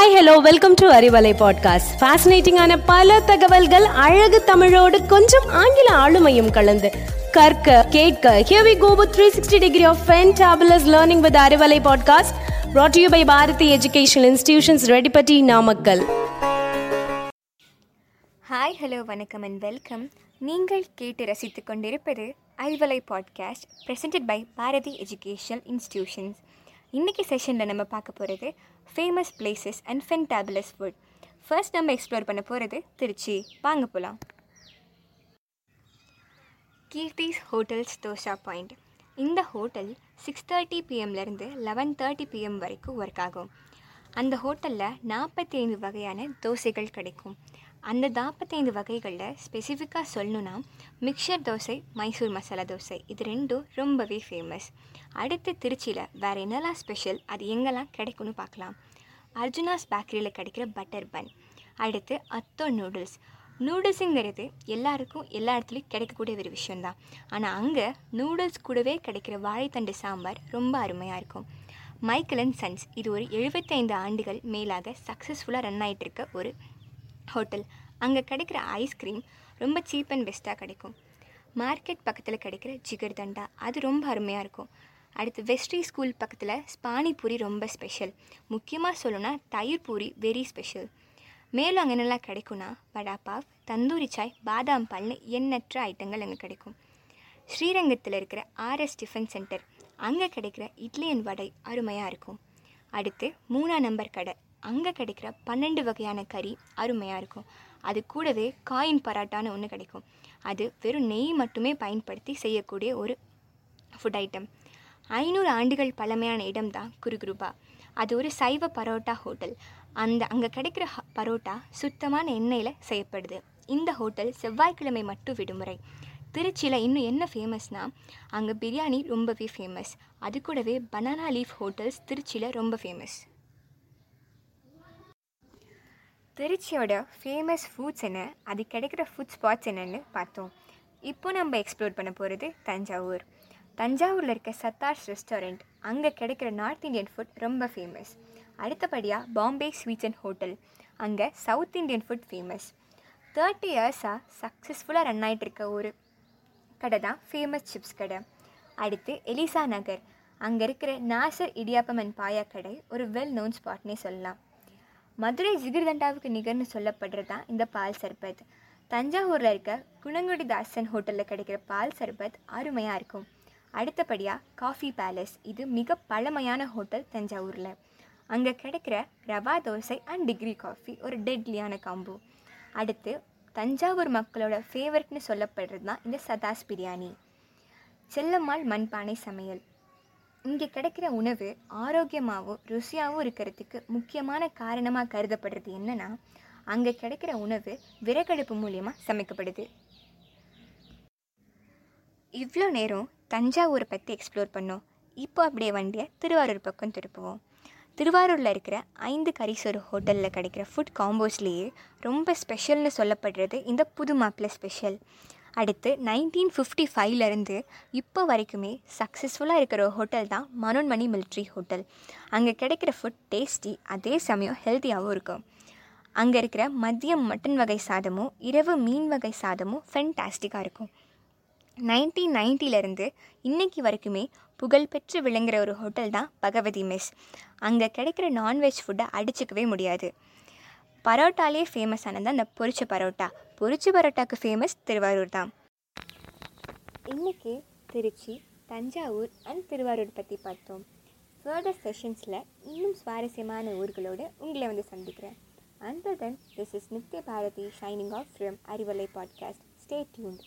Hi hello welcome to Arivalai podcast ஃபேசினேட்டிங்கான பல தகவல்கள் அழகு தமிழோடு கொஞ்சம் ஆங்கில ஆளுமையும் கலந்து. கற்க கேட்க here we go with 360 degree of fantabulous learning with Arivalai podcast brought to you by Bharathi educational institutions Reddipatti Namakkal hi hello வணக்கம் அண்ட் வெல்கம் நீங்கள் கேட்டு ரசித்துக் கொண்டிருப்பது Arivalai podcast presented by Bharathi educational institutions இன்றைக்கி செஷனில் நம்ம பார்க்க போகிறது famous places and fantabulous food first நம்ம எக்ஸ்ப்ளோர் பண்ண போகிறது திருச்சி. வாங்க போகலாம் கீர்த்திஸ் ஹோட்டல்ஸ் தோசா பாயிண்ட். இந்த ஹோட்டல் சிக்ஸ் தேர்ட்டி பிஎம்லேருந்து லெவன் தேர்ட்டி பிஎம் வரைக்கும் ஒர்க் ஆகும். அந்த ஹோட்டலில் நாற்பத்தி ஐந்து வகையான தோசைகள் கிடைக்கும். அந்த நாற்பத்தைந்து வகைகளில் ஸ்பெசிஃபிக்காக சொல்லணுன்னா மிக்சர் தோசை மைசூர் மசாலா தோசை. இது ரெண்டும் ரொம்பவே ஃபேமஸ் அடுத்து திருச்சியில் வேறு என்னெல்லாம் ஸ்பெஷல் அது எங்கெல்லாம் கிடைக்கும்னு பார்க்கலாம். அர்ஜுனாஸ் பேக்கரியில் கிடைக்கிற பட்டர் பன் அடுத்து அத்தோ நூடுல்ஸ் நூடுல்ஸுங்கிறது எல்லாருக்கும் எல்லா இடத்துலையும் கிடைக்கக்கூடிய ஒரு விஷயந்தான் ஆனால் அங்கே நூடுல்ஸ் கூடவே கிடைக்கிற வாழைத்தண்டு சாம்பார் ரொம்ப அருமையாக இருக்கும். மைக்கேல் அண்ட் சன்ஸ் இது ஒரு எழுபத்தைந்து ஆண்டுகள் மேலாக சக்ஸஸ்ஃபுல்லாக ரன் ஆகிட்டு இருக்க ஒரு ஹோட்டல். அங்கே கிடைக்கிற ஐஸ்கிரீம் ரொம்ப சீப் அண்ட் பெஸ்ட்டாக கிடைக்கும். மார்க்கெட் பக்கத்தில் கிடைக்கிற ஜிகர் தண்டா அது ரொம்ப அருமையாக இருக்கும். அடுத்து வெஸ்ட்ரி ஸ்கூல் பக்கத்தில் ஸ்பானிபூரி ரொம்ப ஸ்பெஷல் முக்கியமாக சொல்லணும்னா தயிர் பூரி வெரி ஸ்பெஷல் மேலும் அங்கே என்னெல்லாம் கிடைக்கும்னா வடாபாவ் தந்தூரி சாய் பாதாம் பால்னு எண்ணற்ற ஐட்டங்கள் அங்கே கிடைக்கும். ஸ்ரீரங்கத்தில் இருக்கிற ஆர்எஸ் டிஃபன் சென்டர் அங்கே கிடைக்கிற இட்லி அண்ட் வடை அருமையாக இருக்கும். அடுத்து மூணா நம்பர் கடை அங்கே கிடைக்கிற பன்னெண்டு வகையான கறி அருமையாக இருக்கும். அது கூடவே காயின் பராட்டான்னு ஒன்று கிடைக்கும். அது வெறும் நெய் மட்டுமே பயன்படுத்தி செய்யக்கூடிய ஒரு ஃபுட் ஐட்டம் ஐநூறு ஆண்டுகள் பழமையான இடம் தான் குருகுருபா. அது ஒரு சைவ பரோட்டா ஹோட்டல். அந்த அங்கே கிடைக்கிற ஹ- பரோட்டா சுத்தமான எண்ணெயில் செய்யப்படுது. இந்த ஹோட்டல் செவ்வாய்க்கிழமை மட்டும் விடுமுறை. திருச்சியில் இன்னும் என்ன ஃபேமஸ்னால் அங்கே பிரியாணி ரொம்பவே ஃபேமஸ் அது கூடவே பனானா லீஃப் ஹோட்டல்ஸ் திருச்சியில் ரொம்ப ஃபேமஸ் திருச்சியோட ஃபேமஸ் ஃபுட்ஸ் என்ன? அது கிடைக்கிற ஃபுட் ஸ்பாட்ஸ் என்னென்னு பார்த்தோம். இப்போ நம்ம எக்ஸ்ப்ளோர் பண்ண போகிறது தஞ்சாவூர். தஞ்சாவூரில் இருக்க சத்தார்ஸ் ரெஸ்டாரண்ட் அங்கே கிடைக்கிற நார்த் இந்தியன் ஃபுட் ரொம்ப ஃபேமஸ் அடுத்தபடியாக பாம்பே ஸ்வீட்ஸ் அண்ட் ஹோட்டல் அங்கே south Indian food famous thirty இயர்ஸாக சக்ஸஸ்ஃபுல்லாக ரன் ஆகிட்டு இருக்க ஒரு கடை தான் ஃபேமஸ் சிப்ஸ் கடை. அடுத்து எலிசா நகர் அங்கே இருக்கிற நாசர் இடியாப்பம் அண்ட் பாயா கடை ஒரு வெல் நோன் ஸ்பாட்னே சொல்லலாம். மதுரை ஜிகிர்தண்டாவுக்கு நிகர்னு சொல்லப்படுறது தான் இந்த பால் சர்பத். தஞ்சாவூரில் இருக்க குணங்குடி தாசன் ஹோட்டலில் கிடைக்கிற பால் சர்பத் அருமையாக இருக்கும். அடுத்தபடியாக காஃபி பேலஸ் இது மிக பழமையான ஹோட்டல் தஞ்சாவூரில். அங்கே கிடைக்கிற rava dosa and degree coffee ஒரு டெட்லியான காம்போ அடுத்து தஞ்சாவூர் மக்களோட ஃபேவரட்னு சொல்லப்படுறது தான் இந்த சதாஸ் பிரியாணி. செல்லம்மாள் மண்பானை சமையல். இங்கே கிடைக்கிற உணவு ஆரோக்கியமாகவும் ருசியாகவும் இருக்கிறதுக்கு முக்கியமான காரணமாக கருதப்படுறது என்னன்னா அங்கே கிடைக்கிற உணவு விறகடுப்பு மூலியமாக சமைக்கப்படுது. இவ்வளோ நேரம் தஞ்சாவூரை பற்றி எக்ஸ்ப்ளோர் பண்ணோம். இப்போ அப்படியே வண்டியை திருவாரூர் பக்கம் திருப்புவோம். திருவாரூரில் இருக்கிற ஐந்து கரிசோறு ஹோட்டலில் கிடைக்கிற ஃபுட் காம்போஸ்லேயே ரொம்ப ஸ்பெஷல்னு சொல்லப்படுறது இந்த புது மாப்பிள்ளை ஸ்பெஷல் அடுத்து நைன்டீன் ஃபிஃப்டி ஃபைவ்லேருந்து இப்போ வரைக்குமே சக்ஸஸ்ஃபுல்லாக இருக்கிற ஒரு ஹோட்டல் தான் மனோன்மணி மிலிட்ரி ஹோட்டல் அங்கே கிடைக்கிற ஃபுட் டேஸ்டி அதே சமயம் ஹெல்த்தியாகவும் இருக்கும். அங்கே இருக்கிற மதியம் மட்டன் வகை சாதமும் இரவு மீன் வகை சாதமும் ஃபென்டாஸ்டிக்காக இருக்கும். நைன்டீன் நைன்ட்டிலேருந்து இன்னைக்கு வரைக்குமே புகழ்பெற்று விளங்குற ஒரு ஹோட்டல் தான் பகவதி மெஸ். அங்கே கிடைக்கிற நான்வெஜ் ஃபுட்டை அடிச்சுக்கவே முடியாது. பரோட்டாலே ஃபேமஸ் ஆனது அந்த பொரிச்ச பரோட்டா. பொரிச்ச பரோட்டாக்கு ஃபேமஸ் திருவாரூர் தான். இன்றைக்கி திருச்சி தஞ்சாவூர் அண்ட் திருவாரூர் பற்றி பார்த்தோம். ஃபர்தர் செஷன்ஸில் இன்னும் சுவாரஸ்யமான ஊர்களோடு உங்களை வந்து சந்திக்கிறேன். And then this is Nithya Bharathi shining off from Arivalai podcast stay tuned